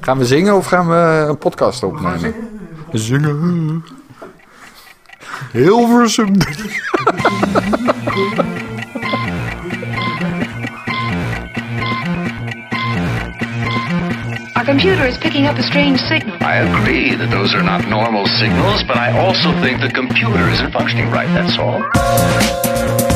Gaan we zingen of gaan we een podcast opnemen? Zingen. Hilversum. Our computer is picking up a strange signal. I agree that those are not normal signals, but I also think the computer isn't functioning right, that's all.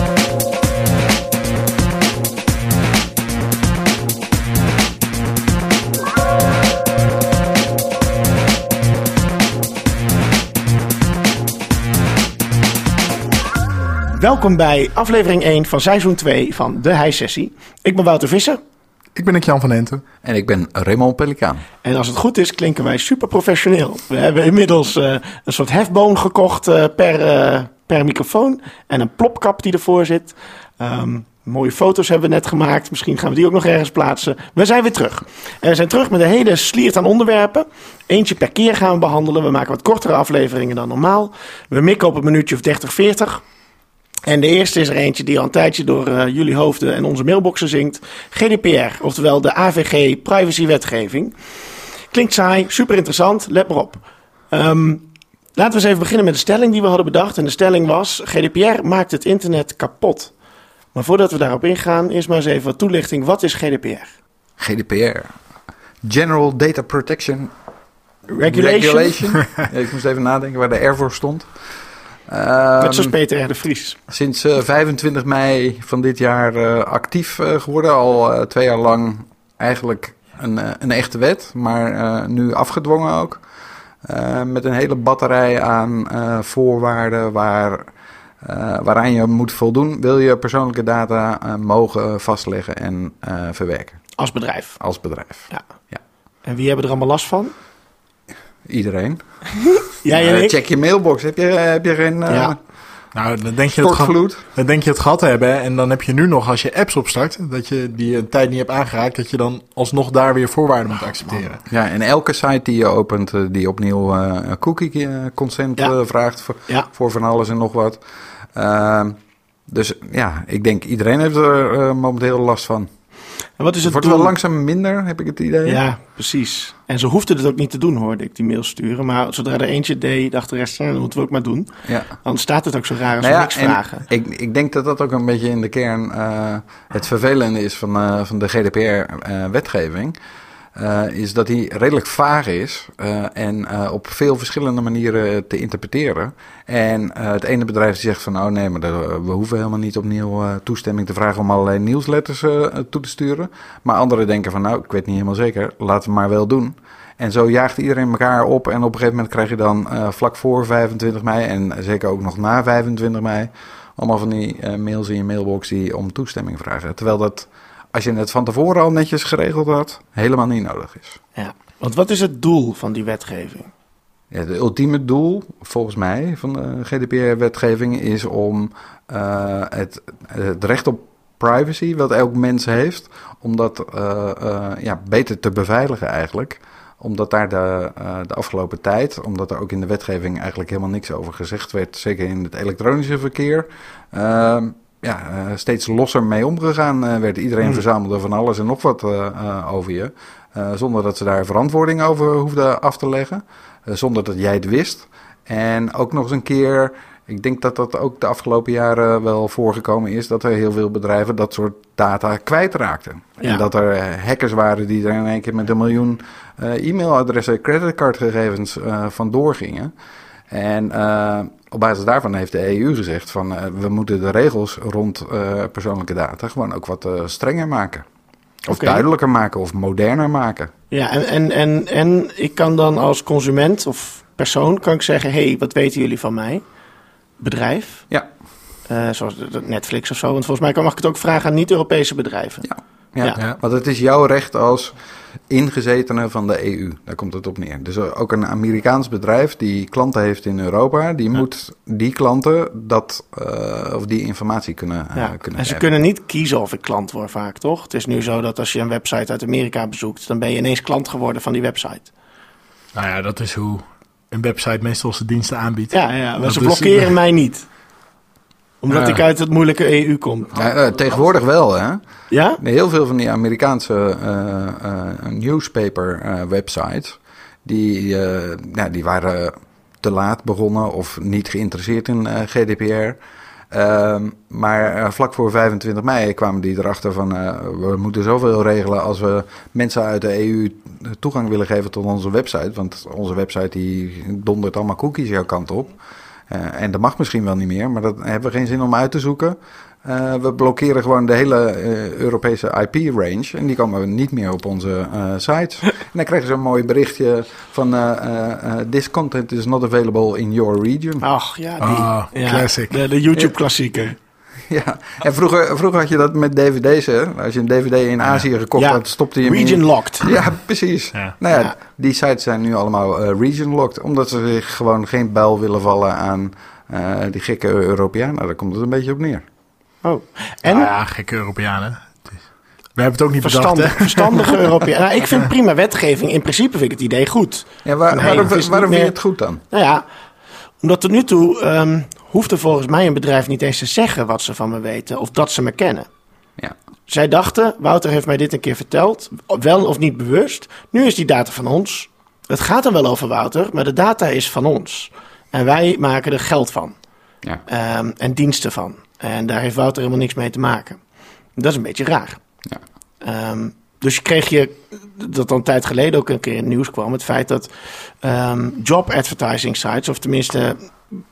Welkom bij aflevering 1 van seizoen 2 van De Heissessie. Ik ben Wouter Visser Ik ben Jan van Enten. En ik ben Raymond Pelikaan. en als het goed is klinken wij super professioneel. We hebben inmiddels eh, een soort hefboom gekocht eh, per, eh, per microfoon en een plopkap die ervoor zit. Ehm, mooie foto's hebben we net gemaakt. Misschien gaan we die ook nog ergens plaatsen. We zijn weer terug. En we zijn terug met een hele sliert aan onderwerpen. Eentje per keer gaan we behandelen. We maken wat kortere afleveringen dan normaal. We mikken op een minuutje of 30, 40. En de eerste is er eentje die al een tijdje door eh, jullie hoofden en onze mailboxen zingt. GDPR, oftewel de AVG privacywetgeving. Klinkt saai, super interessant, let maar op. Ehm, laten we eens even beginnen met de stelling die we hadden bedacht. En de stelling was, GDPR maakt het internet kapot. Maar voordat we daarop ingaan, eerst maar eens even wat toelichting. Wat is GDPR? GDPR. General Data Protection Regulation? Ja, ik moest even nadenken waar de R voor stond. Net Ehm, zoals Peter R. de Vries. Sinds eh, 25 mei van dit jaar eh, actief eh, geworden. Al eh, twee jaar lang eigenlijk een, eh, een echte wet, maar eh, nu afgedwongen ook. Eh, met een hele batterij aan eh, voorwaarden waar, eh, waaraan je moet voldoen. Wil je persoonlijke data eh, mogen vastleggen en eh, verwerken Als bedrijf. als bedrijf. Ja. Ja. En wie hebben er allemaal last van? Iedereen. Jij en Eh, check je mailbox. Heb je, heb je geen eh Ja. Nou, dan denk, je het dan denk je het gehad te hebben. hè. En dan heb je nu nog, als je apps opstart, dat je die een tijd niet hebt aangeraakt, dat je dan alsnog daar weer voorwaarden moet accepteren. Ja, en elke site die je opent, eh, die opnieuw eh, cookie eh, consent Ja. eh, vraagt voor, Ja. voor van alles en nog wat. Ehm, dus ja, ik denk iedereen heeft er eh, momenteel last van. En wat is Het wordt doel? wel langzaam minder, heb ik het idee. Ja, precies. En ze hoefden het ook niet te doen, hoorde ik die mail sturen. Maar zodra er eentje deed, dacht de rest, ja, dat moeten we ook maar doen. ja. Anders staat het ook zo raar als Nou we ja, niks en vragen. Ik, ik denk dat dat ook een beetje in de kern eh, het vervelende is van, eh, van de GDPR-wetgeving. Eh, is dat die redelijk vaag is eh, en eh, op veel verschillende manieren te interpreteren. En het ene bedrijf zegt van, oh nee, maar we hoeven helemaal niet opnieuw toestemming te vragen om allerlei nieuwsletters toe te sturen. Maar anderen denken van, nou, ik weet niet helemaal zeker, laten we maar wel doen. En zo jaagt iedereen elkaar op. En op een gegeven moment krijg je dan vlak voor 25 mei en zeker ook nog na 25 mei allemaal van die mails in je mailbox die om toestemming vragen. Terwijl dat, als je het van tevoren al netjes geregeld had, helemaal niet nodig is. Ja. Want wat is het doel van die wetgeving? Ja, het ultieme doel, volgens mij, van de GDPR-wetgeving is om eh, het, het recht op privacy, wat elk mens heeft, om dat eh, eh, ja, beter te beveiligen eigenlijk. Omdat daar de, de afgelopen tijd, omdat er ook in de wetgeving eigenlijk helemaal niks over gezegd werd, zeker in het elektronische verkeer, ja, eh, steeds losser mee omgegaan eh, werd. Iedereen Hmm. verzamelde van alles en nog wat eh, over je, zonder dat ze daar verantwoording over hoefden af te leggen. Zonder dat jij het wist. En ook nog eens een keer, ik denk dat dat ook de afgelopen jaren wel voorgekomen is, dat er heel veel bedrijven dat soort data kwijtraakten. Ja. En dat er hackers waren die er in één keer met een miljoen e-mailadressen, creditcardgegevens eh vandoor gingen. En eh, op basis daarvan heeft de EU gezegd van eh, we moeten de regels rond eh, persoonlijke data gewoon ook wat eh, strenger maken. Of duidelijker maken of moderner maken. Ja, en, en, en, en ik kan dan als consument of persoon kan ik zeggen... hey, wat weten jullie van mij? Bedrijf, Ja, zoals Netflix of zo. Want volgens mij kan- mag ik het ook vragen aan niet-Europese bedrijven. Ja. Ja, Ja. Ja. want het is jouw recht als ingezetene van de EU. Daar komt het op neer. Dus ook een Amerikaans bedrijf die klanten heeft in Europa, die moet die klanten dat eh, of die informatie kunnen, eh, Ja. kunnen En ze kunnen niet kiezen of ik klant word vaak, toch? Het is nu zo dat als je een website uit Amerika bezoekt... dan ben je ineens klant geworden van die website. Nou ja, dat is hoe een website meestal zijn diensten aanbiedt. Ja, ja maar Dat ze is- blokkeren mij niet. Omdat Ja. ik uit het moeilijke EU kom. Ja, eh, tegenwoordig wel, hè? Ja? Heel veel van die Amerikaanse eh, eh, newspaper websites, die, nou, die waren te laat begonnen of niet geïnteresseerd in GDPR. Ehm, maar vlak voor 25 mei kwamen die erachter van we moeten zoveel regelen als we mensen uit de EU toegang willen geven tot onze website. Want onze website die dondert allemaal cookies jouw kant op. Eh, en dat mag misschien wel niet meer, maar dat hebben we geen zin om uit te zoeken. Eh, we blokkeren gewoon de hele eh, Europese IP-range en die komen niet meer op onze eh, sites. en dan krijgen ze een mooi berichtje van eh, eh, eh, this content is not available in your region. Ach, ja. Die, Ah, ja, classic. De, de YouTube-klassieker. Ja, en vroeger, vroeger had je dat met dvd's, hè? Als je een dvd in Azië gekocht Ja. had, stopte je hem Region in... locked. Ja, precies. Ja. Nou ja, Ja. die sites zijn nu allemaal eh, region locked, omdat ze zich gewoon geen buil willen vallen aan eh, die gekke Europeanen. Nou, daar komt het een beetje op neer. Oh. En Nou ja, gekke Europeanen. We hebben het ook niet verstandig, bedacht, hè? verstandige Europeanen. Nou, ik vind prima wetgeving. In principe vind ik het idee goed. Ja, waar, Nee, waarom waarom vind je het goed dan? Nou ja, omdat tot nu toe ehm, hoeft er volgens mij een bedrijf niet eens te zeggen wat ze van me weten of dat ze me kennen. Ja. Zij dachten, Wouter heeft mij dit een keer verteld, wel of niet bewust. Nu is die data van ons. Het gaat er wel over Wouter, maar de data is van ons. En wij maken er geld van Ja. ehm, en diensten van. En daar heeft Wouter helemaal niks mee te maken. Dat is een beetje raar. Ja. Ehm, dus kreeg je, dat al een tijd geleden ook een keer in het nieuws kwam, het feit dat ehm, job advertising sites, of tenminste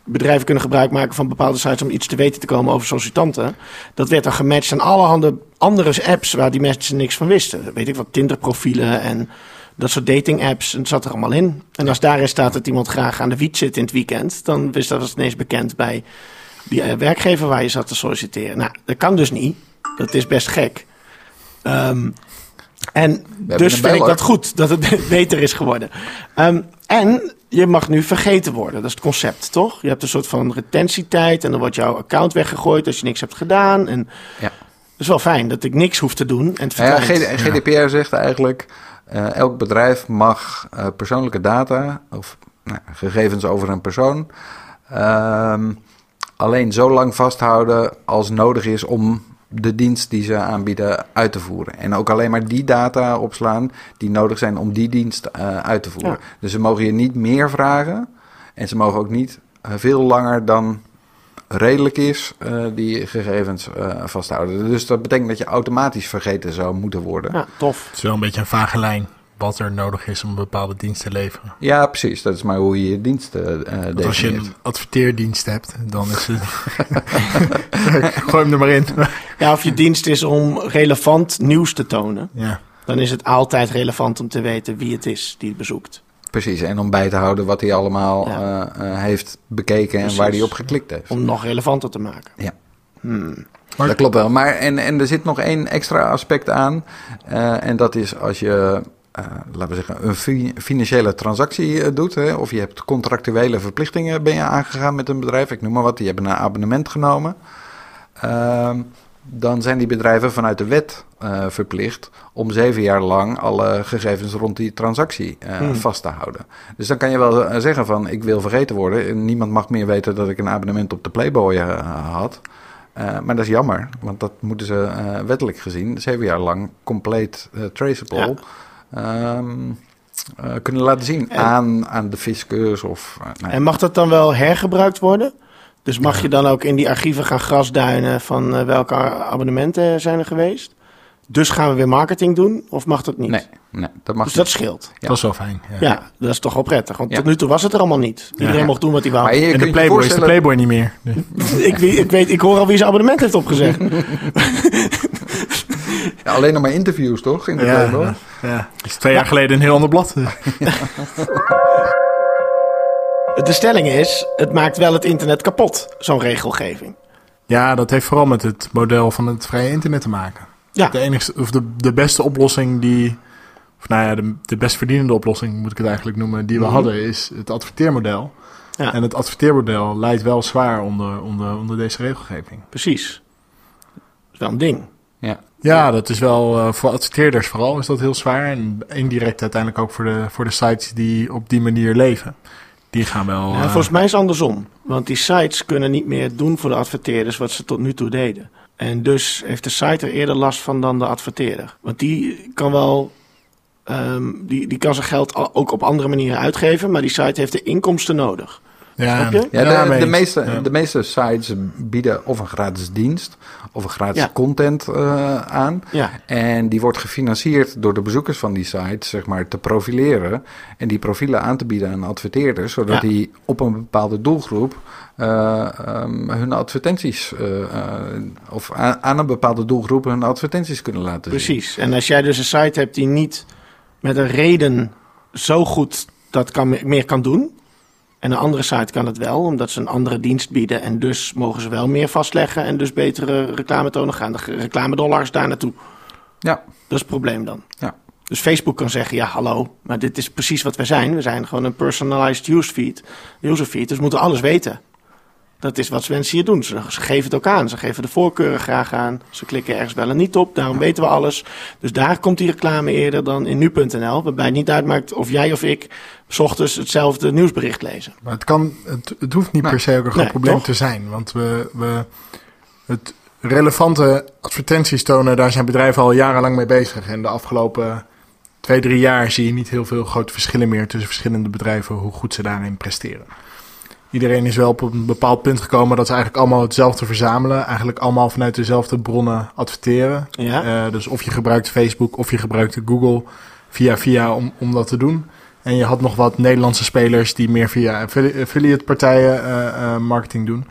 bedrijven kunnen gebruik maken van bepaalde sites om iets te weten te komen over sollicitanten. Dat werd dan gematcht aan allerhande andere apps waar die mensen niks van wisten. Weet ik wat, Tinder-profielen en dat soort dating apps. En het zat er allemaal in. En als daarin staat dat iemand graag aan de wiet zit in het weekend, dan wist dat was het ineens bekend bij die eh, werkgever waar je zat te solliciteren. Nou, dat kan dus niet. Dat is best gek. Ehm, en dus vind ik dat goed dat het beter is geworden. Ehm, en je mag nu vergeten worden. Dat is het concept, toch? Je hebt een soort van retentietijd en dan wordt jouw account weggegooid als je niks hebt gedaan. En Ja. het is wel fijn dat ik niks hoef te doen en het ja, GDPR zegt eigenlijk, eh, elk bedrijf mag eh, persoonlijke data of nou, gegevens over een persoon ehm, alleen zo lang vasthouden als nodig is om de dienst die ze aanbieden uit te voeren. En ook alleen maar die data opslaan die nodig zijn om die dienst eh, uit te voeren. Ja. Dus ze mogen je niet meer vragen en ze mogen ook niet eh, veel langer dan redelijk is eh, die gegevens eh, vasthouden. Dus dat betekent dat je automatisch vergeten zou moeten worden. Ja. Ja, tof. Het is wel een beetje een vage lijn wat er nodig is om een bepaalde dienst te leveren. precies. Dat is maar hoe je je diensten eh Want als je een adverteerdienst hebt, dan is het... Gooi hem er maar in. Ja, of je dienst is om relevant nieuws te tonen. ja. Dan is het altijd relevant om te weten wie het is die het bezoekt. Precies. En om bij te houden wat hij allemaal Ja. eh, eh, heeft bekeken Precies. en waar hij op geklikt heeft. Om nog relevanter te maken. Ja. Maar- dat klopt wel. Maar en, en er zit nog één extra aspect aan. eh, en dat is als je, laten we zeggen, een fi- financiële transactie eh, doet. Hè, of je hebt contractuele verplichtingen ben je aangegaan met een bedrijf. Ik noem maar wat. Die hebben een abonnement genomen. Ehm, dan zijn die bedrijven vanuit de wet eh, verplicht om zeven jaar lang alle gegevens rond die transactie eh, Hmm. vast te houden. Dus dan kan je wel eh, zeggen van ik wil vergeten worden. En niemand mag meer weten dat ik een abonnement op de Playboy eh, had. Eh, maar dat is jammer, want dat moeten ze eh, wettelijk gezien zeven jaar lang compleet eh, traceable ehm, eh, kunnen laten zien En- aan, aan de fiscus of... eh, nou. En mag dat dan wel hergebruikt worden? Dus mag je dan ook in die archieven gaan grasduinen van eh, welke abonnementen zijn er geweest? Dus gaan we weer marketing doen? Of mag dat niet? nee, nee, dat mag Dus niet. dat scheelt. Ja. Dat is wel fijn. Ja. Ja, dat is toch wel prettig. Want Ja. tot nu toe was het er allemaal niet. Iedereen Ja. mocht doen wat hij wou. En de Playboy is de Playboy niet meer. ik, weet- ik, weet, ik hoor al wie zijn abonnement heeft opgezegd. Ja, alleen nog maar interviews, toch? In de Playboy? ja, ja. Dat is twee jaar geleden een heel ander blad. De stelling is, het maakt wel het internet kapot, zo'n regelgeving. Ja, dat heeft vooral met het model van het vrije internet te maken. Ja, De, enigste, of de, de beste oplossing die... Of nou ja, de, de best verdienende oplossing moet ik het eigenlijk noemen... die we Mhm. hadden, is het adverteermodel. Ja. En het adverteermodel leidt wel zwaar onder, onder, onder deze regelgeving. precies. Dat is wel een ding. Ja. Ja, dat is wel eh, voor adverteerders vooral is dat heel zwaar. En indirect uiteindelijk ook voor de, voor de sites die op die manier leven. Die gaan wel... Ja, eh, volgens mij is het andersom. Want die sites kunnen niet meer doen voor de adverteerders wat ze tot nu toe deden. En dus heeft de site er eerder last van dan de adverteerder. Want die kan wel. ehm, die, die kan zijn geld ook op andere manieren uitgeven, maar die site heeft de inkomsten nodig. Ja? Ja, de, de, meeste, Ja. de meeste sites bieden of een gratis dienst of een gratis Ja. content eh, aan. Ja, En die wordt gefinancierd door de bezoekers van die sites, zeg maar, te profileren. En die profielen aan te bieden aan adverteerders, zodat Ja. die op een bepaalde doelgroep eh, ehm, hun advertenties, eh, eh, of aan, aan een bepaalde doelgroep hun advertenties kunnen laten zien. precies. En als jij dus een site hebt die niet met een reden zo goed dat kan, meer kan doen. En een andere site kan het wel, omdat ze een andere dienst bieden. En dus mogen ze wel meer vastleggen en dus betere reclametonen gaan. De reclamedollars daar naartoe. Ja, Dat is het probleem dan. ja. Dus Facebook kan zeggen, ja hallo, maar dit is precies wat wij zijn. We zijn gewoon een personalized userfeed, userfeed dus we moeten alles weten. Dat is wat mensen hier doen. Ze, ze geven het ook aan. Ze geven de voorkeuren graag aan. Ze klikken ergens wel en niet op. Daarom weten we alles. Dus daar komt die reclame eerder dan in nu.nl. Waarbij het niet uitmaakt of jij of ik... s ochtends hetzelfde nieuwsbericht lezen. Maar het, kan, het, het hoeft niet per se ook een groot Nee, probleem toch? te zijn. Want we, we, het relevante advertenties tonen, daar zijn bedrijven al jarenlang mee bezig. En de afgelopen twee, drie jaar zie je niet heel veel grote verschillen meer tussen verschillende bedrijven, hoe goed ze daarin presteren. Iedereen is wel op een bepaald punt gekomen dat ze eigenlijk allemaal hetzelfde verzamelen. Eigenlijk allemaal vanuit dezelfde bronnen adverteren. Ja. Eh, dus of je gebruikt Facebook of je gebruikt Google via via om, om dat te doen. En je had nog wat Nederlandse spelers die meer via affili- affiliate partijen eh, eh, marketing doen.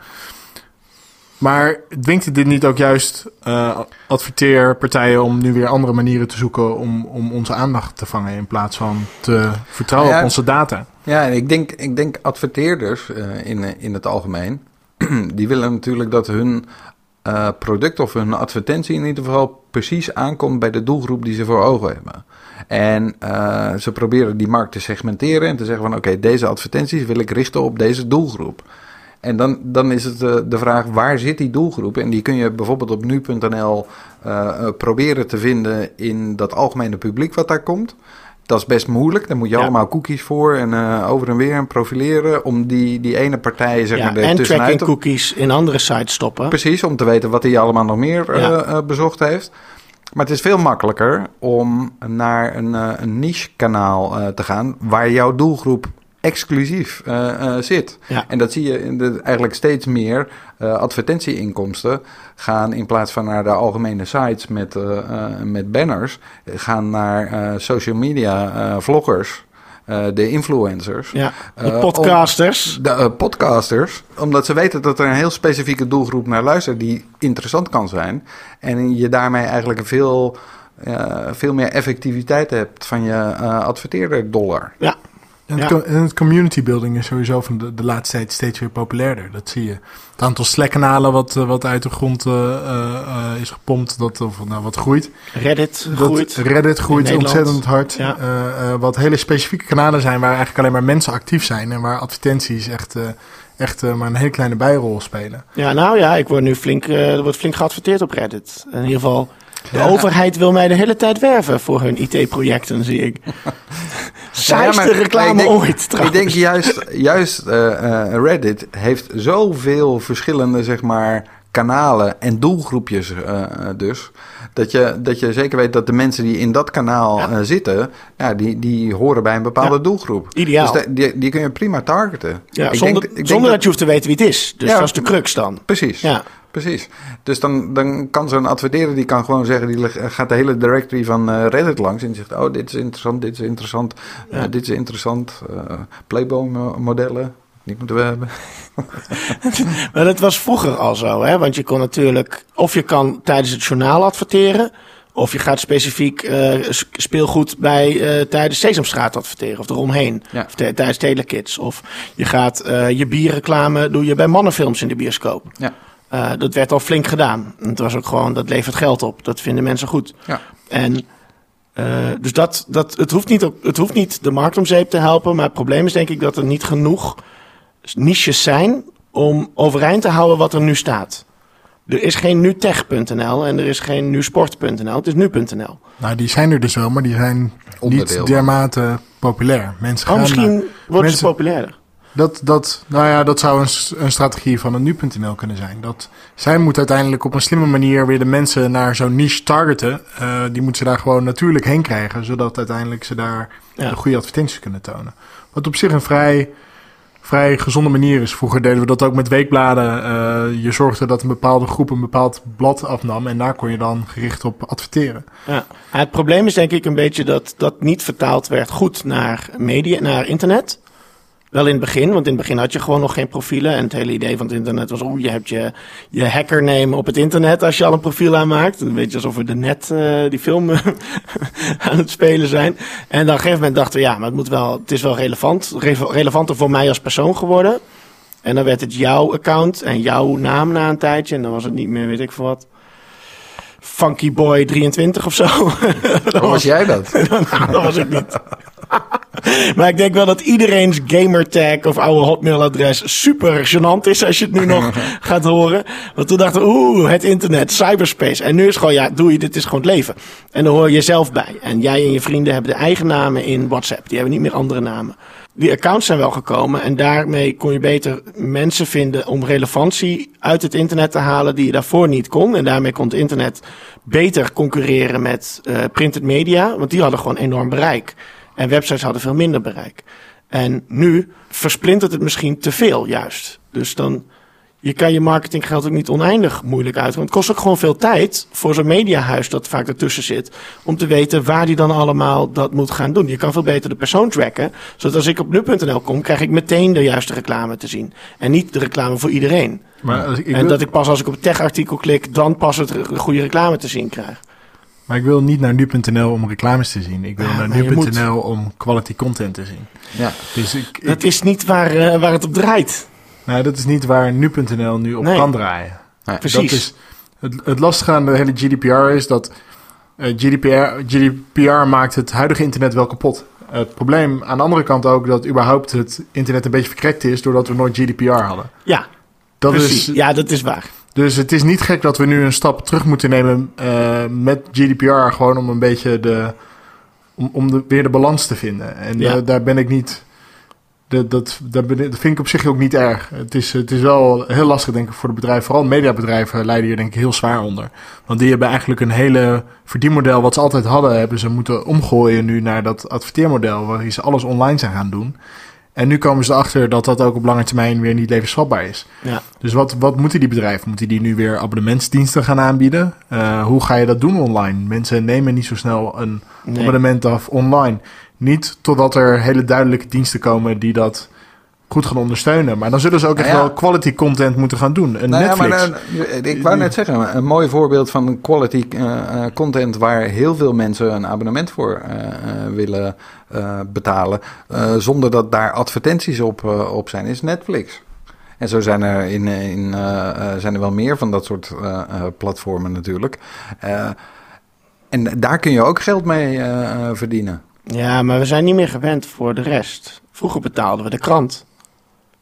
Maar dwingt dit niet ook juist eh, adverteerpartijen om nu weer andere manieren te zoeken om, om onze aandacht te vangen in plaats van te vertrouwen Ja, op onze data? Ja, en ik denk, ik denk adverteerders eh, in, in het algemeen, die willen natuurlijk dat hun eh, product of hun advertentie in ieder geval precies aankomt bij de doelgroep die ze voor ogen hebben. En eh, ze proberen die markt te segmenteren en te zeggen van oké, deze advertenties wil ik richten op deze doelgroep. En dan, dan is het de vraag, waar zit die doelgroep? En die kun je bijvoorbeeld op nu.nl proberen te vinden in dat algemene publiek wat daar komt. Dat is best moeilijk. Daar moet je Ja. allemaal cookies voor en eh, over en weer en profileren om die, die ene partij zeg ja, maar en tracking cookies in andere sites stoppen. Precies, om te weten wat hij allemaal nog meer eh, Ja. eh, bezocht heeft. Maar het is veel makkelijker om naar een, een niche-kanaal eh, te gaan waar jouw doelgroep exclusief eh, eh, zit. Ja. En dat zie je in de, eigenlijk steeds meer eh, advertentieinkomsten gaan in plaats van naar de algemene sites met, met banners, gaan naar social media vloggers, de influencers. Ja, de podcasters. De podcasters, omdat ze weten dat er een heel specifieke doelgroep naar luistert die interessant kan zijn. En je daarmee eigenlijk veel, veel meer effectiviteit hebt van je eh adverteerderdollar. Ja, En Ja. het, community building is sowieso van de, de laatste tijd steeds weer populairder. Dat zie je. Het aantal Slack-kanalen wat, eh, wat uit de grond eh, eh, is gepompt, dat, of, nou, wat groeit. Reddit Dat groeit. Reddit groeit ontzettend hard. Ja. Wat hele specifieke kanalen zijn waar eigenlijk alleen maar mensen actief zijn. En waar advertenties echt, echt maar een hele kleine bijrol spelen. Ja, nou ja, ik word nu flink, er wordt flink geadverteerd op Reddit. In ieder geval, de overheid wil mij de hele tijd werven voor hun IT-projecten, zie ik. Saaiste maar- reclame maar ik denk- ooit, trouwens. Ik denk juist, juist eh, eh, Reddit heeft zoveel verschillende zeg maar, kanalen en doelgroepjes eh, dus. Dat je, dat je zeker weet dat de mensen die in dat kanaal Ja. zitten, ja, die, die horen bij een bepaalde Ja. doelgroep. Ideaal. Dus de- die, die kun je prima targeten. Ja, Ik zonder denk- ik denk zonder dat je hoeft te weten wie het is. Dus Ja. dat is de crux dan. Precies. Ja. Precies. Dus dan, dan kan zo'n adverteerder, die kan gewoon zeggen, die gaat de hele directory van eh, Reddit langs en zegt, oh, dit is interessant, dit is interessant, eh, dit is interessant, eh Playboy-modellen, die moeten we hebben. Maar dat was vroeger al zo, hè? Want je kon natuurlijk, of je kan tijdens het journaal adverteren, of je gaat specifiek speelgoed bij tijdens Sesamstraat adverteren, of eromheen, Ja. of tijdens Telekids. Of je gaat eh, je bierreclame doe je bij mannenfilms in de bioscoop. Ja. Eh, dat werd al flink gedaan. En Het was ook gewoon, dat levert geld op. Dat vinden mensen goed. Ja. En eh, dus dat, dat, het, hoeft niet, op- het hoeft niet de markt om zeep te helpen. Maar het probleem is denk ik dat er niet genoeg niches zijn om overeind te houden wat er nu staat. Er is geen nutech.nl en er is geen nusport.nl. Het is nu.nl. Nou, die zijn er dus wel, maar die zijn niet dermate populair. Mensen Oh, gaan misschien naar- mensen- het populairder. Dat, dat, nou ja, dat zou een, een strategie van een nu.nl kunnen zijn. Dat, zij moet uiteindelijk op een slimme manier weer de mensen naar zo'n niche targeten. Eh, die moeten ze daar gewoon natuurlijk heen krijgen, zodat uiteindelijk ze daar Ja. de goede advertenties kunnen tonen. Wat op zich een vrij, vrij gezonde manier is. Vroeger deden we dat ook met weekbladen. Eh, je zorgde dat een bepaalde groep een bepaald blad afnam en daar kon je dan gericht op adverteren. Ja. Het probleem is denk ik een beetje dat dat niet vertaald werd goed naar media, naar internet. Wel in het begin, want in het begin had je gewoon nog geen profielen. En het hele idee van het internet was, oeh, je hebt je, je hackername op het internet als je al een profiel aanmaakt. Een beetje alsof we de net eh, die film aan het spelen zijn. En dan op een gegeven moment dachten we, ja, maar het, moet wel, het is wel relevant. Re- relevanter voor mij als persoon geworden. En dan werd het jouw account en jouw naam na een tijdje. En dan was het niet meer, weet ik veel wat. Funky Boy 23 of zo. Hoe was jij dat? Nou, dat was ik niet. maar ik denk wel dat iedereen's gamertag of oude hotmailadres super gênant is als je het nu nog gaat horen. Want toen dachten we, oeh, het internet, cyberspace. En nu is gewoon, ja, doe je, dit is gewoon het leven. En daar hoor je zelf bij. En jij en je vrienden hebben de eigen namen in WhatsApp. Die hebben niet meer andere namen. Die accounts zijn wel gekomen en daarmee kon je beter mensen vinden om relevantie uit het internet te halen die je daarvoor niet kon. En daarmee kon het internet beter concurreren met eh, printed media, want die hadden gewoon enorm bereik. En websites hadden veel minder bereik. En nu versplintert het misschien te veel juist. Dus dan, je kan je marketinggeld ook niet oneindig moeilijk uit. Want het kost ook gewoon veel tijd voor zo'n mediahuis dat vaak ertussen zit. Om te weten waar die dan allemaal dat moet gaan doen. Je kan veel beter de persoon tracken. Zodat als ik op nu.nl kom, krijg ik meteen de juiste reclame te zien. En niet de reclame voor iedereen. Maar, als ik, ik en wil, dat ik pas als ik op het tech-artikel klik, dan pas het de goede reclame te zien krijg. maar ik wil niet naar nu.nl om reclames te zien. Ik wil Ja, naar moet. nu.nl om quality content te zien. Ja. Dus ik, ik, Dat is niet waar, eh, waar het op draait. Nou, dat is niet waar nu.nl nu op Nee. kan draaien. Nee, Precies. Dat is, het, het lastige aan de hele GDPR is dat eh, GDPR, GDPR maakt het huidige internet wel kapot. Het probleem aan de andere kant ook dat überhaupt het internet een beetje verkrekt is doordat we nooit GDPR hadden. Ja, Dat precies. is, Ja, dat is waar. Dus het is niet gek dat we nu een stap terug moeten nemen eh, met GDPR, gewoon om een beetje de, om, om de, weer de balans te vinden. En Ja. eh, daar ben ik niet, dat, dat, dat, vind ik op zich ook niet erg. Het is, het is wel heel lastig, denk ik, voor de bedrijven. Vooral mediabedrijven lijden hier denk ik heel zwaar onder. Want die hebben eigenlijk een hele verdienmodel wat ze altijd hadden, hebben ze moeten omgooien nu naar dat adverteermodel, waarin ze alles online zijn gaan doen. En nu komen ze erachter dat dat ook op lange termijn weer niet levensvatbaar is. Ja. Dus wat, wat moeten die bedrijven? Moeten die nu weer abonnementsdiensten gaan aanbieden? Eh, hoe ga je dat doen online? Mensen nemen niet zo snel een Nee. abonnement af online. Niet totdat er hele duidelijke diensten komen die dat goed gaan ondersteunen. Maar dan zullen ze ook echt Nou ja. wel quality content moeten gaan doen. Een Nou ja, Netflix. maar eh, ik wou net zeggen, een mooi voorbeeld van quality eh, eh, content waar heel veel mensen een abonnement voor willen betalen, zonder dat daar advertenties op, op zijn, is Netflix. En zo zijn er, in, in, zijn er wel meer van dat soort platformen natuurlijk. En daar kun je ook geld mee verdienen. Ja, maar we zijn niet meer gewend voor de rest. Vroeger betaalden we de krant.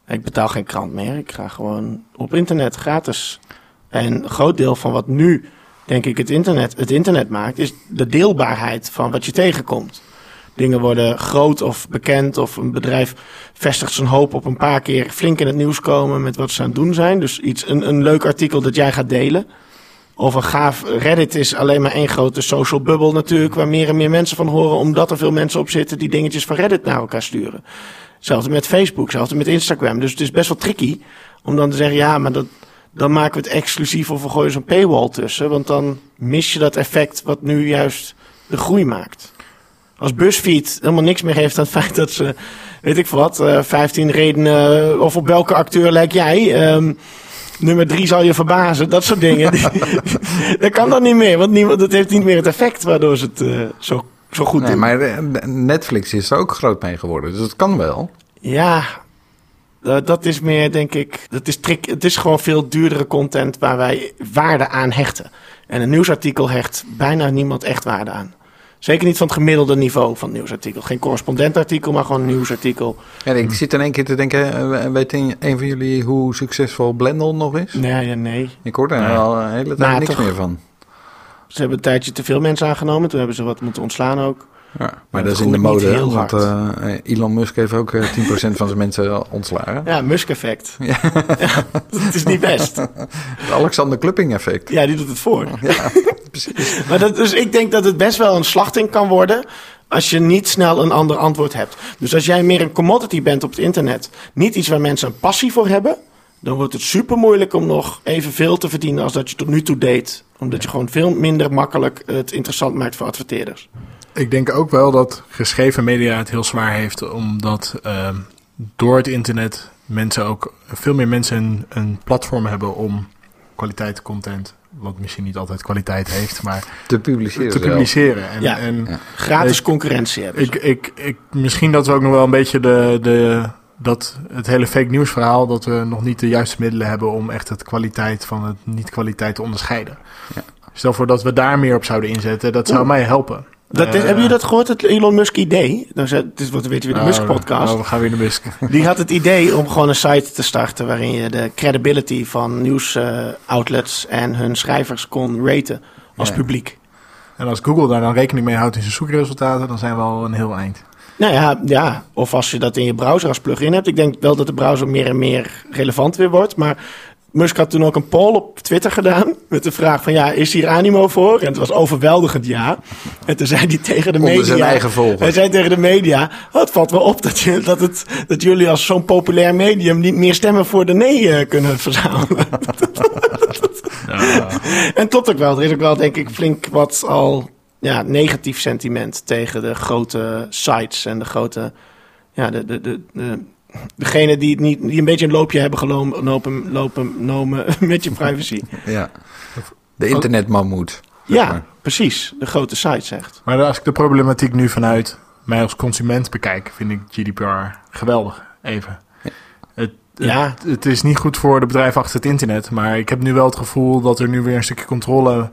Ik betaal geen krant meer. Ik ga gewoon op internet gratis. En een groot deel van wat nu, denk ik, het internet, het internet maakt, is de deelbaarheid van wat je tegenkomt. Dingen worden groot of bekend, of een bedrijf vestigt zijn hoop op een paar keer flink in het nieuws komen met wat ze aan het doen zijn. Dus iets, een, een leuk artikel dat jij gaat delen. Of een gaaf Reddit is alleen maar één grote social bubble natuurlijk, waar meer en meer mensen van horen, omdat er veel mensen op zitten die dingetjes van Reddit naar elkaar sturen. Hetzelfde met Facebook, hetzelfde met Instagram. Dus het is best wel tricky om dan te zeggen, ja, maar dat, dan maken we het exclusief of we gooien zo'n paywall tussen. Want dan mis je dat effect wat nu juist de groei maakt. Als BuzzFeed helemaal niks meer heeft aan het feit dat ze, weet ik wat, eh 15 redenen, of op welke acteur lijk jij? Ehm, nummer drie zal je verbazen, dat soort dingen. dat kan dan niet meer, want niemand, dat heeft niet meer het effect waardoor ze het eh, zo, zo goed Nee, doen. maar eh, Netflix is er ook groot mee geworden, dus dat kan wel. Ja, dat is meer, denk ik. Dat is trick, het is gewoon veel duurdere content waar wij waarde aan hechten. En een nieuwsartikel hecht bijna niemand echt waarde aan. Zeker niet van het gemiddelde niveau van het nieuwsartikel. Geen correspondentartikel, maar gewoon een nieuwsartikel. Ja, ik zit in één keer te denken, eh, weet een, een van jullie hoe succesvol Blendel nog is? Nee, ja, nee. Ik hoor daar al een hele tijd Nou, niks toch. meer van. Ze hebben een tijdje te veel mensen aangenomen. Toen hebben ze wat moeten ontslaan ook. Ja, maar dat dat is in de mode, want hard. eh, Elon Musk heeft ook eh, 10% van zijn mensen ontslagen. Ja, Musk-effect. Ja. het is niet best. Het Alexander Klupping effect. Ja, die doet het voor. Ja, precies. Maar dat, dus ik denk dat het best wel een slachting kan worden als je niet snel een ander antwoord hebt. Dus als jij meer een commodity bent op het internet, niet iets waar mensen een passie voor hebben, dan wordt het super moeilijk om nog evenveel te verdienen als dat je tot nu toe deed. Omdat je gewoon veel minder makkelijk het interessant maakt voor adverteerders. Ik denk ook wel dat geschreven media het heel zwaar heeft, omdat ehm, door het internet mensen ook veel meer mensen een, een platform hebben om kwaliteit content, wat misschien niet altijd kwaliteit heeft, maar Te publiceren te publiceren. En, Ja. en Ja. Gratis Ik- concurrentie hebben. ik, ik, ik, misschien dat we ook nog wel een beetje de, de, dat het hele fake nieuws verhaal, dat we nog niet de juiste middelen hebben om echt het kwaliteit van het niet kwaliteit te onderscheiden. Ja. Stel voor dat we daar meer op zouden inzetten, dat zou Oeh. mij helpen. Dat is, Eh, hebben jullie dat gehoord, het Elon Musk idee? Dan Het is wat weet je weer, de Musk oh, podcast. oh, we gaan weer de Musk. Die had het idee om gewoon een site te starten waarin je de credibility van nieuwsoutlets en hun schrijvers kon raten als Ja. publiek. En als Google daar dan rekening mee houdt in zijn zoekresultaten, dan zijn we al een heel eind. Nou ja, ja, of als je dat in je browser als plugin hebt. Ik denk wel dat de browser meer en meer relevant weer wordt. Maar Musk had toen ook een poll op Twitter gedaan met de vraag van ja, is hier animo voor? En het was overweldigend ja. En toen zei hij tegen de Onder media... zijn eigen volgers. Hij zei tegen de media, oh, het valt wel op dat, je, dat, het, dat jullie als zo'n populair medium niet meer stemmen voor de nee eh, kunnen verzamelen. En klopt ook wel. Er is ook wel, denk ik, flink wat al ja, negatief sentiment tegen de grote sites en de grote. Ja, de, de, de, de, degene die, het niet, die een beetje een loopje hebben gelopen lopen, lopen, nomen met je privacy. Ja. De internetmammoet. Ja, maar. precies. De grote site zegt. Maar als ik de problematiek nu vanuit mij als consument bekijk, vind ik GDPR geweldig. Even. Het, Ja. het, het is niet goed voor de bedrijven achter het internet, maar ik heb nu wel het gevoel dat er nu weer een stukje controle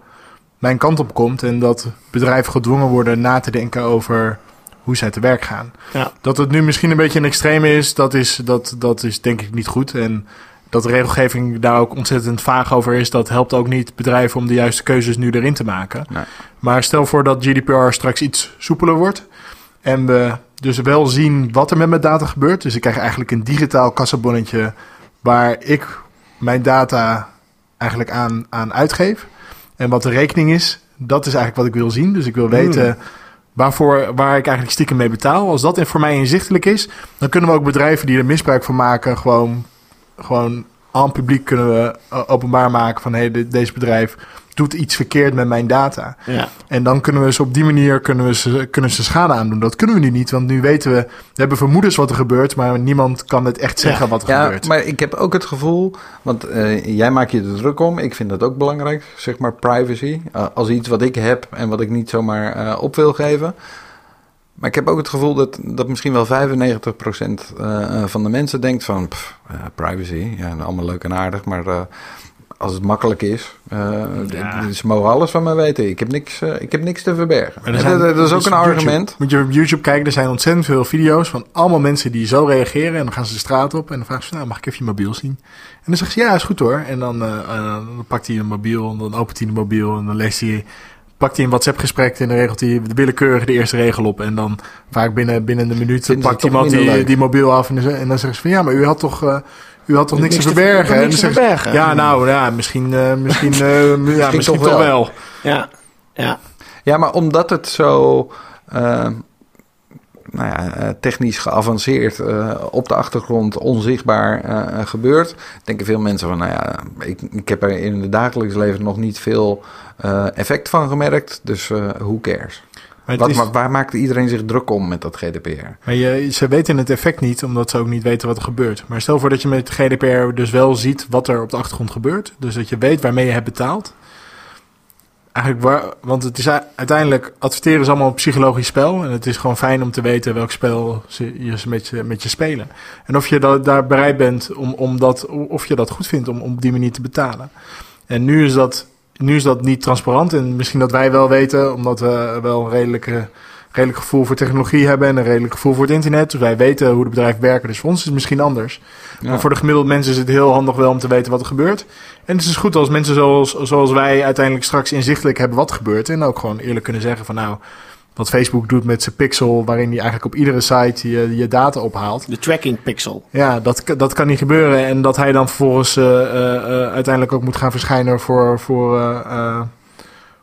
mijn kant op komt en dat bedrijven gedwongen worden na te denken over hoe zij te werk gaan. Ja. Dat het nu misschien een beetje een extreem is, dat is, dat, dat is denk ik niet goed. En dat de regelgeving daar ook ontzettend vaag over is, dat helpt ook niet bedrijven om de juiste keuzes nu erin te maken. Nee. Maar stel voor dat GDPR straks iets soepeler wordt. En we dus wel zien wat er met mijn data gebeurt. Dus ik krijg eigenlijk een digitaal kassabonnetje waar ik mijn data eigenlijk aan, aan uitgeef. En wat de rekening is, dat is eigenlijk wat ik wil zien. Dus ik wil weten waarvoor, waar ik eigenlijk stiekem mee betaal. Als dat voor mij inzichtelijk is, dan kunnen we ook bedrijven die er misbruik van maken, gewoon, gewoon aan publiek kunnen we eh, openbaar maken van hé, hey, deze bedrijf doet iets verkeerd met mijn data. Ja. En dan kunnen we ze op die manier kunnen we ze, kunnen ze schade aandoen. Dat kunnen we nu niet, want nu weten we, we hebben vermoedens wat er gebeurt, maar niemand kan het echt zeggen Ja. wat er Ja, gebeurt. maar ik heb ook het gevoel, want eh, jij maakt je er druk om. Ik vind dat ook belangrijk, zeg maar privacy. Uh, als iets wat ik heb en wat ik niet zomaar uh, op wil geven. Maar ik heb ook het gevoel dat, dat misschien wel 95% uh, van de mensen denkt van pff, privacy, ja, allemaal leuk en aardig, maar uh, als het makkelijk is, uh, ja. ze mogen alles van mij weten. Ik heb niks, uh, ik heb niks te verbergen. Zijn, dat, dat, is ook een YouTube, argument. Moet je op YouTube kijken, er zijn ontzettend veel video's van allemaal mensen die zo reageren. En dan gaan ze de straat op en dan vragen ze, nou mag ik even je mobiel zien? En dan zegt ze, ja is goed hoor. En dan, uh, dan pakt hij een mobiel en dan opent hij de mobiel en dan leest hij pakt hij een WhatsApp-gesprek en dan regelt hij de willekeurig de eerste regel op. En dan vaak binnen, binnen de minuut pakt iemand die, die mobiel af. En, en dan zeggen ze van ja, maar u had toch, uh, u had toch niks, niks te verbergen? Te, niks te verbergen. Ze, ja, nou ja, misschien, uh, misschien, uh, ja, misschien toch, toch wel. wel. Ja, ja. Ja, maar omdat het zo uh, nou ja, technisch geavanceerd uh, op de achtergrond onzichtbaar uh, gebeurt, denken veel mensen van, nou ja, ik, ik heb er in het dagelijks leven nog niet veel uh, effect van gemerkt, dus who cares? Wat, is... waar maakt iedereen zich druk om met dat GDPR? Maar je, ze weten het effect niet, omdat ze ook niet weten wat er gebeurt. Maar stel voor dat je met GDPR dus wel ziet wat er op de achtergrond gebeurt. Dus dat je weet waarmee je hebt betaald. Eigenlijk waar, want het is uiteindelijk, adverteren is allemaal een psychologisch spel. En het is gewoon fijn om te weten welk spel ze, je met, je met je spelen. En of je dat, daar bereid bent om, om dat, of je dat goed vindt om, om op die manier te betalen. En nu is dat nu is dat niet transparant. En misschien dat wij wel weten, omdat we wel een redelijke, redelijk gevoel voor technologie hebben en een redelijk gevoel voor het internet. Dus wij weten hoe de bedrijven werken. Dus voor ons is het misschien anders. Ja. Maar voor de gemiddelde mensen is het heel handig wel om te weten wat er gebeurt. En het is goed als mensen zoals, zoals wij uiteindelijk straks inzichtelijk hebben wat gebeurt. En ook gewoon eerlijk kunnen zeggen van nou, wat Facebook doet met zijn pixel, waarin hij eigenlijk op iedere site je, je data ophaalt. De tracking pixel. Ja, dat, dat kan niet gebeuren. En dat hij dan vervolgens eh, eh, eh, uiteindelijk ook moet gaan verschijnen voor, voor,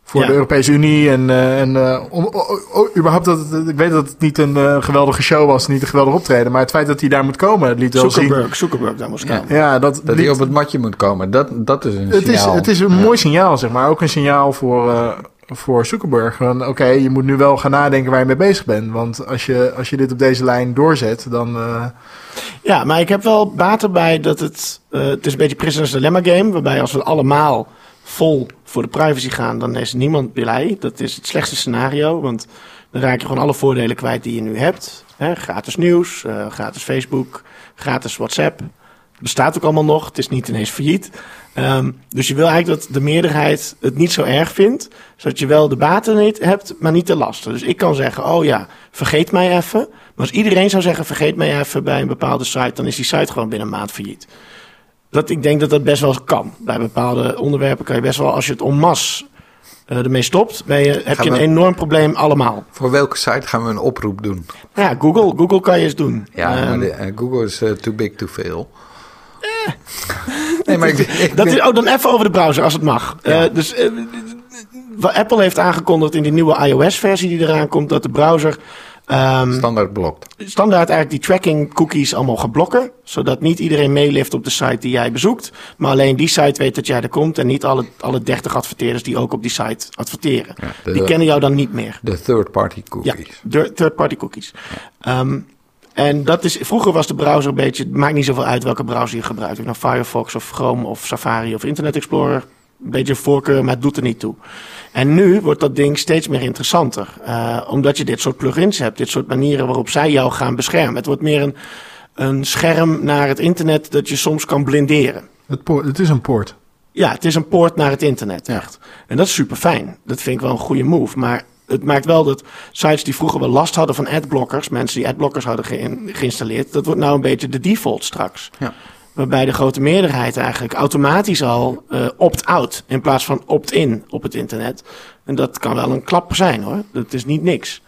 voor Ja. de Europese Unie. En, eh, en eh, om, o- o- überhaupt dat het- ik weet dat het niet een eh, geweldige show was, niet een geweldig optreden. Maar het feit dat hij daar moet komen, het liet wel zien. Zuckerberg, Zuckerberg daar moest Ja. komen. Ja, dat, Dat liet- hij op het matje moet komen, dat, dat is een het is, het is een mooi signaal, zeg maar. Ook een signaal voor, eh, voor Zuckerberg. Van, Oké, je moet nu wel gaan nadenken waar je mee bezig bent. Want als je, als je dit op deze lijn doorzet, dan... eh, Ja, maar ik heb wel baat erbij dat het... het is een beetje Prisoner's Dilemma game, waarbij als we allemaal vol voor de privacy gaan, dan is niemand blij. Dat is het slechtste scenario, want dan raak je gewoon alle voordelen kwijt die je nu hebt. Gratis nieuws, eh, gratis Facebook, gratis WhatsApp. Het bestaat ook allemaal nog, het is niet ineens failliet. Ehm, dus je wil eigenlijk dat de meerderheid het niet zo erg vindt, zodat je wel de baten niet hebt, maar niet de lasten. Dus ik kan zeggen, oh ja, vergeet mij even. Maar als iedereen zou zeggen, vergeet mij even bij een bepaalde site, dan is die site gewoon binnen een maand failliet. Dat, ik denk dat dat best wel kan. Bij bepaalde onderwerpen kan je best wel, als je het en masse eh, ermee stopt, ben je, heb Gaan je een we- enorm probleem allemaal. Voor welke site gaan we een oproep doen? Nou ja, Google, Google kan je eens doen. Ja, maar de, eh, Google is eh, too big to fail. nee, maar ik, ik Dat is, oh, dan even over de browser, als het mag. Ja. Eh, dus eh, wat Apple heeft aangekondigd in die nieuwe iOS-versie die eraan komt, dat de browser ehm, standaard blokt. standaard eigenlijk die tracking cookies allemaal gaat blokken. Zodat niet iedereen meelift op de site die jij bezoekt. Maar alleen die site weet dat jij er komt. En niet alle, alle 30 adverteerders die ook op die site adverteren. Ja, de- die kennen jou dan niet meer. De third-party Ja, cookies. de third-party cookies. Ehm, en dat is, vroeger was de browser een beetje, het maakt niet zoveel uit welke browser je gebruikt. Of nou Firefox of Chrome of Safari of Internet Explorer. Een beetje een voorkeur, maar het doet er niet toe. En nu wordt dat ding steeds meer interessanter. eh, omdat je dit soort plugins hebt, dit soort manieren waarop zij jou gaan beschermen. Het wordt meer een, een scherm naar het internet dat je soms kan blinderen. het, poort, het is een poort. Ja, het is een poort naar het internet, echt. En dat is super fijn. Dat vind ik wel een goede move. Maar het maakt wel dat sites die vroeger wel last hadden van adblockers, mensen die adblockers hadden geïn- geïnstalleerd, dat wordt nou een beetje de default straks. Ja. Waarbij de grote meerderheid eigenlijk automatisch al eh, opt-out in plaats van opt-in op het internet. En dat kan wel een klap zijn hoor. Dat is niet niks.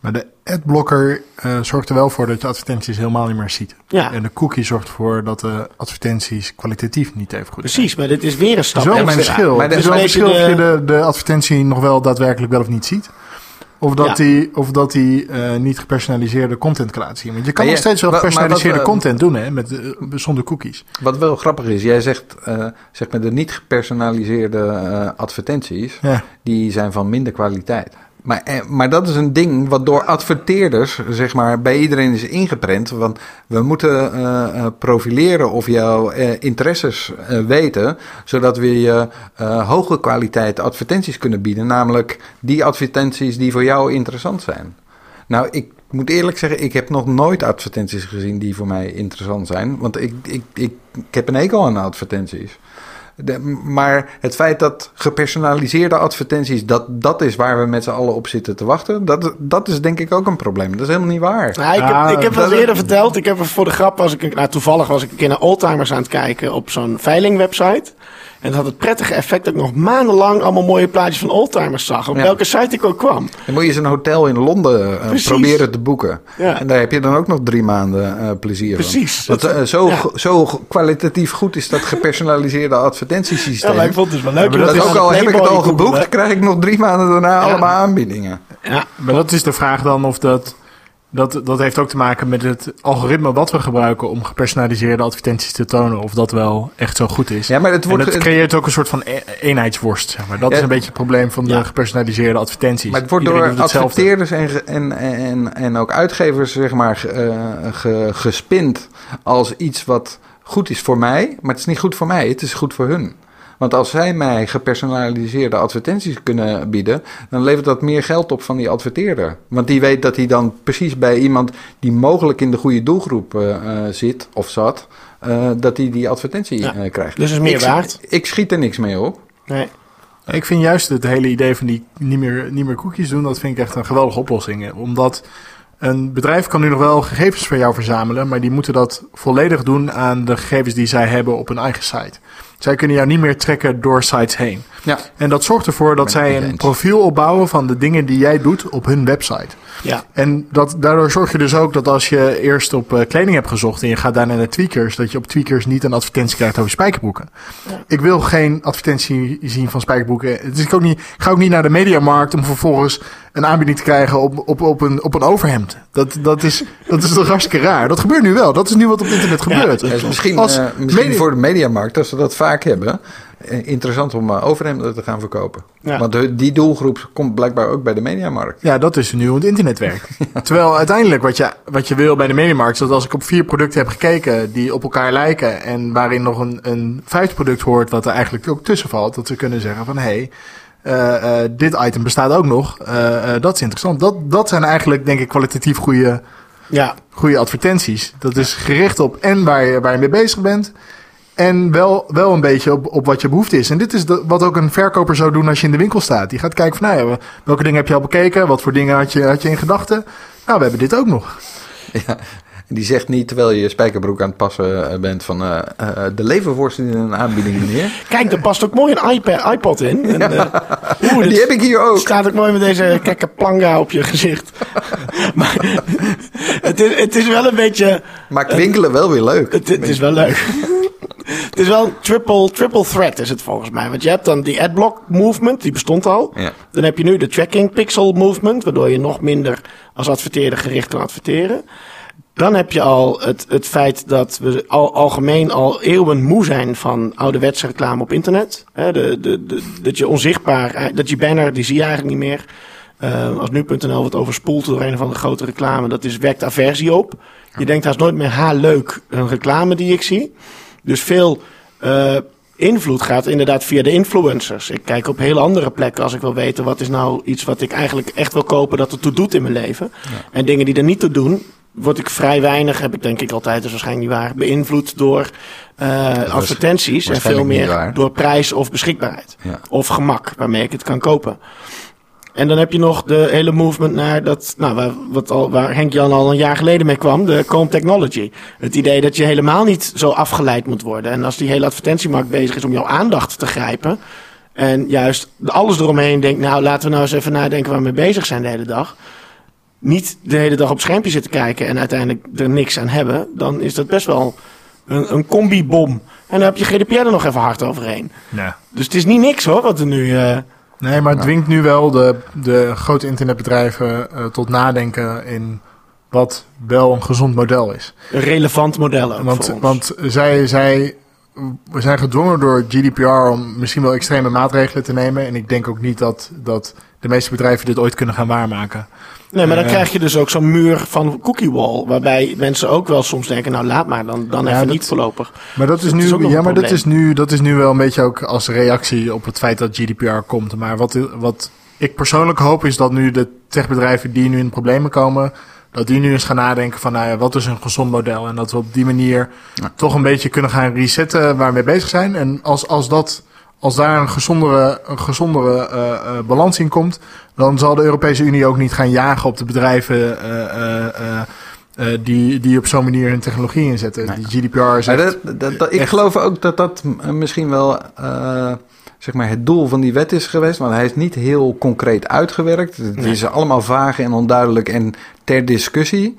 Maar de adblocker eh zorgt er wel voor dat je advertenties helemaal niet meer ziet. Ja. En de cookie zorgt ervoor dat de advertenties kwalitatief niet even goed zijn. Precies, maar dit is weer een Het stap. is wel een maar- verschil. maar het is wel een verschil of je de, de advertentie nog wel daadwerkelijk wel of niet ziet. Of dat Ja. die, of dat die eh, niet gepersonaliseerde content laten zien. Want je kan nog steeds wel gepersonaliseerde content doen, hè, met, eh, zonder cookies. Wat wel grappig is, jij zegt, eh, zeg maar de niet gepersonaliseerde advertenties, Ja. die zijn van minder kwaliteit. Maar, eh, maar dat is een ding wat door adverteerders, zeg maar, bij iedereen is ingeprent. Want we moeten eh, eh, profileren of jouw interesses weten, zodat we je hoge kwaliteit advertenties kunnen bieden. Namelijk die advertenties die voor jou interessant zijn. Nou, ik moet eerlijk zeggen, ik heb nog nooit advertenties gezien die voor mij interessant zijn. Want ik, ik, ik, heb een hekel aan advertenties. De- maar het feit dat gepersonaliseerde advertenties, dat, dat is waar we met z'n allen op zitten te wachten, dat, dat is denk ik ook een probleem. Dat is helemaal niet waar. Nou, ik heb, Ah, ik heb wel eerder verteld. Ik heb er voor de grap was ik nou, toevallig was ik een keer naar Oldtimers aan het kijken op zo'n veilingwebsite. En dat had het prettige effect dat ik nog maandenlang allemaal mooie plaatjes van Oldtimers zag. Op Ja. welke site ik ook kwam. Dan moet je eens een hotel in Londen eh, Precies. proberen te boeken. Ja. En daar heb je dan ook nog drie maanden eh, plezier Precies. van. Want Dat- eh, zo, ja. zo kwalitatief goed is dat gepersonaliseerde advertentiesysteem. Ja, maar ik vond het dus wel leuk. dat, dat ook al heb ik het al geboekt, krijg ik nog drie maanden daarna allemaal aanbiedingen. Ja, Maar dat is de vraag dan of dat... Dat, dat heeft ook te maken met het algoritme wat we gebruiken om gepersonaliseerde advertenties te tonen. Of dat wel echt zo goed is. Ja, maar het en wordt, dat creëert ook een soort van e- eenheidsworst. Zeg maar. Dat Ja. is een beetje het probleem van de Ja. gepersonaliseerde advertenties. Maar het wordt Iedereen door adverteerders en, en, en, en ook uitgevers zeg maar, ge- gespind als iets wat goed is voor mij. Maar het is niet goed voor mij, het is goed voor hun. Want als zij mij gepersonaliseerde advertenties kunnen bieden, dan levert dat meer geld op van die adverteerder. Want die weet dat hij dan precies bij iemand die mogelijk in de goede doelgroep eh, eh, zit of zat, eh, dat hij die advertentie Ja. krijgt. Dus is meer ik, waard. Ik schiet er niks mee op. nee. Ik vind juist het hele idee van die niet meer, niet meer cookies doen, dat vind ik echt een geweldige oplossing. Omdat een bedrijf kan nu nog wel gegevens van jou verzamelen, maar die moeten dat volledig doen aan de gegevens die zij hebben op hun eigen site. Zij kunnen jou niet meer trekken door sites heen. Ja. En dat zorgt ervoor dat zij een eens. profiel opbouwen van de dingen die jij doet op hun website. Ja. En dat, daardoor zorg je dus ook dat als je eerst op eh, kleding hebt gezocht en je gaat daarna naar Tweakers, dat je op Tweakers niet een advertentie krijgt over spijkerbroeken. Ik wil geen advertentie zien van spijkerbroeken. Dus ik, ook niet, ik ga ook niet naar de mediamarkt om vervolgens een aanbieding te krijgen op, op, op, een, op een overhemd. Dat, dat, is, dat is toch hartstikke raar. Dat gebeurt nu wel. Dat is nu wat op internet gebeurt. Ja, misschien Als eh, misschien media- voor de mediamarkt, als ze dat vaak hebben, interessant om uh, overhemden te gaan verkopen. Ja. Want de- die doelgroep komt blijkbaar ook bij de mediamarkt. Ja, dat is nu hoe het internet werkt. Terwijl uiteindelijk wat je, wat je wil bij de mediamarkt... is dat als ik op vier producten heb gekeken die op elkaar lijken... en waarin nog een, een vijfde product hoort wat er eigenlijk ook tussen valt... dat ze kunnen zeggen van... hé, hey, eh, eh, dit item bestaat ook nog. Eh, eh, dat is interessant. Dat, dat zijn eigenlijk, denk ik, kwalitatief goede, Ja, goede advertenties. Dat is gericht op en waar je, waar je mee bezig bent... En wel, wel een beetje op, op wat je behoefte is. En dit is de, wat ook een verkoper zou doen als je in de winkel staat. Die gaat kijken van, nou ja, welke dingen heb je al bekeken? Wat voor dingen had je, had je in gedachten? Nou, we hebben dit ook nog. Ja. En die zegt niet, terwijl je je spijkerbroek aan het passen eh, bent, van eh, eh, de leverworst in een aanbieding, meneer. kijk, er past ook mooi een iPad, iPod in. En, eh, oeh, Die dit heb ik hier ook. staat ook mooi met deze kekke planga op je gezicht. maar het is, het is wel een beetje... Maakt winkelen wel weer leuk. Het, het is wel leuk. Het is wel een triple, triple threat is het volgens mij. Want je hebt dan die adblock movement, die bestond al. Ja. Dan heb je nu de tracking pixel movement, waardoor je nog minder als adverteerder gericht kan adverteren. Dan heb je al het, het feit dat we al, algemeen al eeuwen moe zijn van ouderwetse reclame op internet. De, de, de, dat je onzichtbaar, dat je banner, die zie je eigenlijk niet meer. Eh, als nu.nl wordt overspoeld door een of andere grote reclame, dat is, wekt aversie op. Je denkt haast nooit meer, ha leuk, een reclame die ik zie. Dus veel eh, invloed gaat inderdaad via de influencers. Ik kijk op hele andere plekken als ik wil weten wat is nou iets wat ik eigenlijk echt wil kopen dat er toe doet in mijn leven. En dingen die er niet toe doen, word ik vrij weinig, heb ik denk ik altijd, is waarschijnlijk niet waar, beïnvloed door eh, advertenties en veel meer door prijs of beschikbaarheid. Ja. Of gemak waarmee ik het kan kopen. En dan heb je nog de hele movement naar dat, nou, waar, wat al, waar Henk Jan al een jaar geleden mee kwam, de Calm Technology. Het idee dat je helemaal niet zo afgeleid moet worden. En als die hele advertentiemarkt bezig is om jouw aandacht te grijpen. En juist alles eromheen denkt, nou laten we nou eens even nadenken waar we mee bezig zijn de hele dag. Niet de hele dag op het schermpje zitten kijken en uiteindelijk er niks aan hebben. Dan is dat best wel een, een combibom. En dan heb je GDPR er nog even hard overheen. Dus het is niet niks hoor, wat er nu... eh, Nee, maar het dwingt nu wel de, de grote internetbedrijven eh, tot nadenken in wat wel een gezond model is. een relevant model ook voor Want, ons. want zij, zij we zijn gedwongen door GDPR om misschien wel extreme maatregelen te nemen. En ik denk ook niet dat, dat de meeste bedrijven dit ooit kunnen gaan waarmaken. Nee, maar dan eh, krijg je dus ook zo'n muur van cookie wall. Waarbij mensen ook wel soms denken, nou laat maar, dan, dan Ja, even dat- niet voorlopig. Maar dat is Dat nu, is ja, maar dat is, nu, dat is nu wel een beetje ook als reactie op het feit dat GDPR komt. Maar wat, wat ik persoonlijk hoop is dat nu de techbedrijven die nu in problemen komen, dat die nu eens gaan nadenken van nou ja, wat is een gezond model. En dat we op die manier toch een beetje kunnen gaan resetten waar we mee bezig zijn. En als, als, dat, als daar een gezondere, een gezondere eh, eh, balans in komt, dan zal de Europese Unie ook niet gaan jagen op de bedrijven eh, die, die op zo'n manier hun technologie inzetten. Die GDPR is echt- dat, dat, dat- ik echt- geloof ook dat dat misschien wel zeg maar het doel van die wet is geweest. Want hij is niet heel concreet uitgewerkt. Het is allemaal vaag en onduidelijk en ter discussie.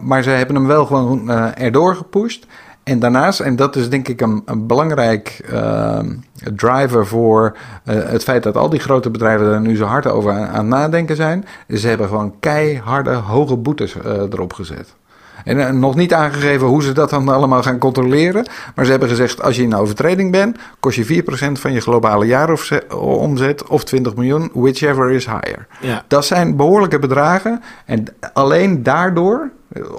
Maar ze hebben hem wel gewoon erdoor gepusht. En daarnaast, en dat is denk ik een, een belangrijk eh, driver voor eh, het feit dat al die grote bedrijven er nu zo hard over aan, nadenken zijn. Ze hebben gewoon keiharde, hoge boetes eh, erop gezet. En eh, nog niet aangegeven hoe ze dat dan allemaal gaan controleren. Maar ze hebben gezegd, als je in overtreding bent, kost je 4% van je globale jaaromzet of 20 miljoen, whichever is higher. Ja. Dat zijn behoorlijke bedragen. En alleen daardoor,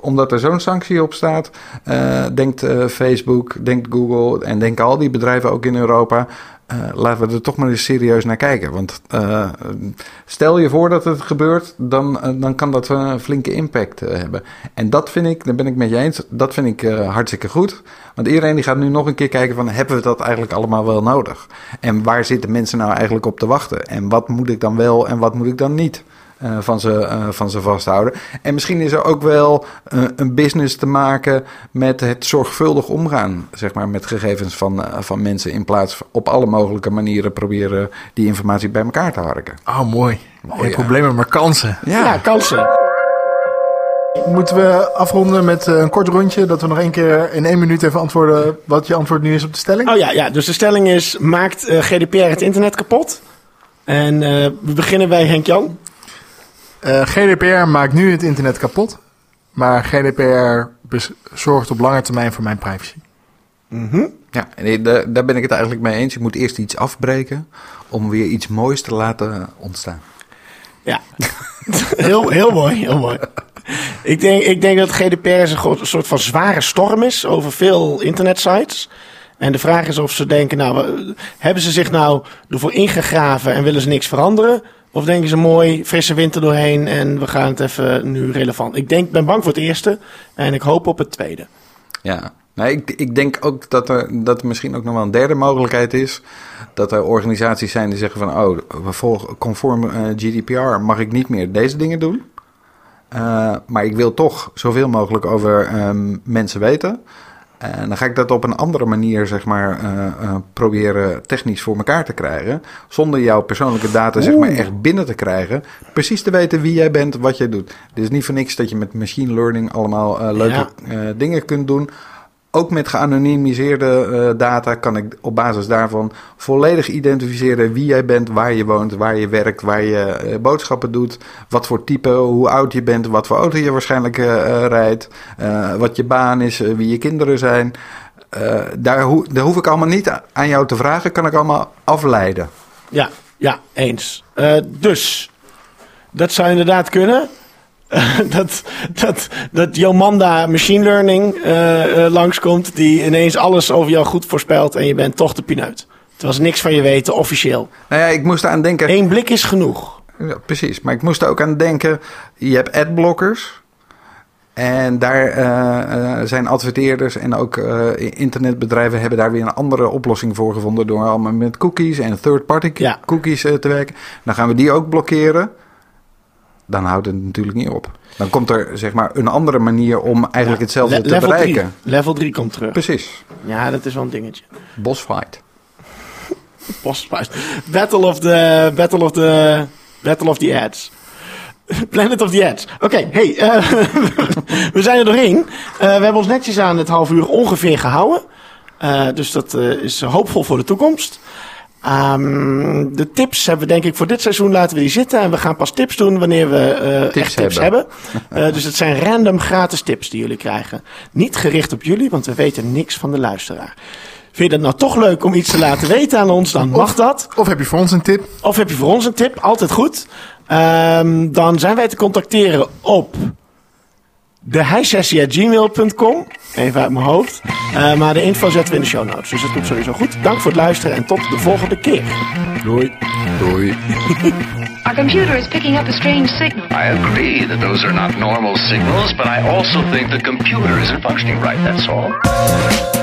omdat er zo'n sanctie op staat, eh, denkt eh, Facebook, denkt Google en denken al die bedrijven ook in Europa. eh, laten we er toch maar eens serieus naar kijken. Want stel je voor dat het gebeurt, dan, dan kan dat een flinke impact hebben. En dat vind ik, daar ben ik met je eens, dat vind ik hartstikke goed. Want iedereen die gaat nu nog een keer kijken van, hebben we dat eigenlijk allemaal wel nodig? En waar zitten mensen nou eigenlijk op te wachten? En wat moet ik dan wel en wat moet ik dan niet eh, van, ze, eh, van ze vasthouden. En misschien is er ook wel eh, een business te maken met het zorgvuldig omgaan zeg maar, met gegevens van, eh, van mensen. In plaats van op alle mogelijke manieren proberen die informatie bij elkaar te harken. Oh, mooi. Geen ja. problemen, maar kansen. Ja, kansen. Moeten we afronden met een kort rondje, dat we nog één keer in één minuut even antwoorden wat je antwoord nu is op de stelling? Oh ja, ja, dus de stelling is: maakt GDPR het internet kapot? En eh, we beginnen bij Henk Eh, GDPR maakt nu het internet kapot, maar GDPR zorgt op lange termijn voor mijn privacy. Ja, en eh, daar, daar ben ik het eigenlijk mee eens. Je moet eerst iets afbreken om weer iets moois te laten ontstaan. Ja, heel, heel mooi, heel mooi. Ik denk, ik denk dat GDPR een soort van zware storm is over veel internetsites. En de vraag is of ze denken, nou, hebben ze zich nou ervoor ingegraven en willen ze niks veranderen? Of denken ze mooi, frisse winter doorheen en we gaan het even nu relevant. Ik denk, ben bang voor het eerste en ik hoop op het tweede. Ja, nou, ik, ik denk ook dat er, dat er misschien ook nog wel een derde mogelijkheid is. Dat er organisaties zijn die zeggen van... oh, we volgen conform eh, GDPR mag ik niet meer deze dingen doen. Eh, maar ik wil toch zoveel mogelijk over ehm, mensen weten. En dan ga ik dat op een andere manier, zeg maar, eh, eh, proberen technisch voor elkaar te krijgen. Zonder jouw persoonlijke data, zeg maar, echt binnen te krijgen. Precies te weten wie jij bent, wat jij doet. Het is niet voor niks dat je met machine learning allemaal eh, leuke dingen kunt doen. Ook met geanonimiseerde eh, data kan ik op basis daarvan volledig identificeren wie jij bent, waar je woont, waar je werkt, waar je eh, boodschappen doet, wat voor type, hoe oud je bent, wat voor auto je waarschijnlijk eh, rijdt, wat je baan is, wie je kinderen zijn. Daar, daar hoef ik allemaal niet aan jou te vragen, kan ik allemaal afleiden. Ja, ja, eens. Dus, dat zou inderdaad kunnen. dat, dat, dat Jomanda Machine Learning eh, eh, langskomt, die ineens alles over jou goed voorspelt en je bent toch de pineut. Terwijl ze niks van je weten, officieel. Nou ja, ik moest aan denken. Eén blik is genoeg. Ja, precies. Maar ik moest er ook aan denken. Je hebt adblockers. En daar eh, zijn adverteerders en ook internetbedrijven hebben daar weer een andere oplossing voor gevonden. Door allemaal met cookies en third-party Ja. cookies te werken. Dan gaan we die ook blokkeren. Dan houdt het natuurlijk niet op. Dan komt er zeg maar een andere manier om eigenlijk hetzelfde Le- te level bereiken. 3. Level 3 komt terug. Precies. Ja, dat is wel een dingetje. Bossfight. Postprijs. Battle of the Battle of the Battle of the Ads. Planet of the Ads. Oké, hey, eh, we zijn er doorheen. Eh, we hebben ons netjes aan het half uur ongeveer gehouden. Eh, dus dat is hoopvol voor de toekomst. Ehm, de tips hebben we denk ik voor dit seizoen laten we die zitten. En we gaan pas tips doen wanneer we eh, Tips echt tips hebben. hebben. Eh, dus het zijn random gratis tips die jullie krijgen. Niet gericht op jullie, want we weten niks van de luisteraar. Vind je dat nou toch leuk om iets te laten weten aan ons, dan mag dat. Of heb je voor ons een tip? Of heb je voor ons een tip? Altijd goed. Ehm, dan zijn wij te contacteren op deheisessie.gmail.com. Even uit mijn hoofd. Eh, maar de info zetten we in de show notes. Dus dat komt sowieso goed. Dank voor het luisteren en tot de volgende keer. Doei. Doei. Our computer is picking up a strange signal. I agree that those are not normal signals, but I also think the computer isn't functioning right, that's all.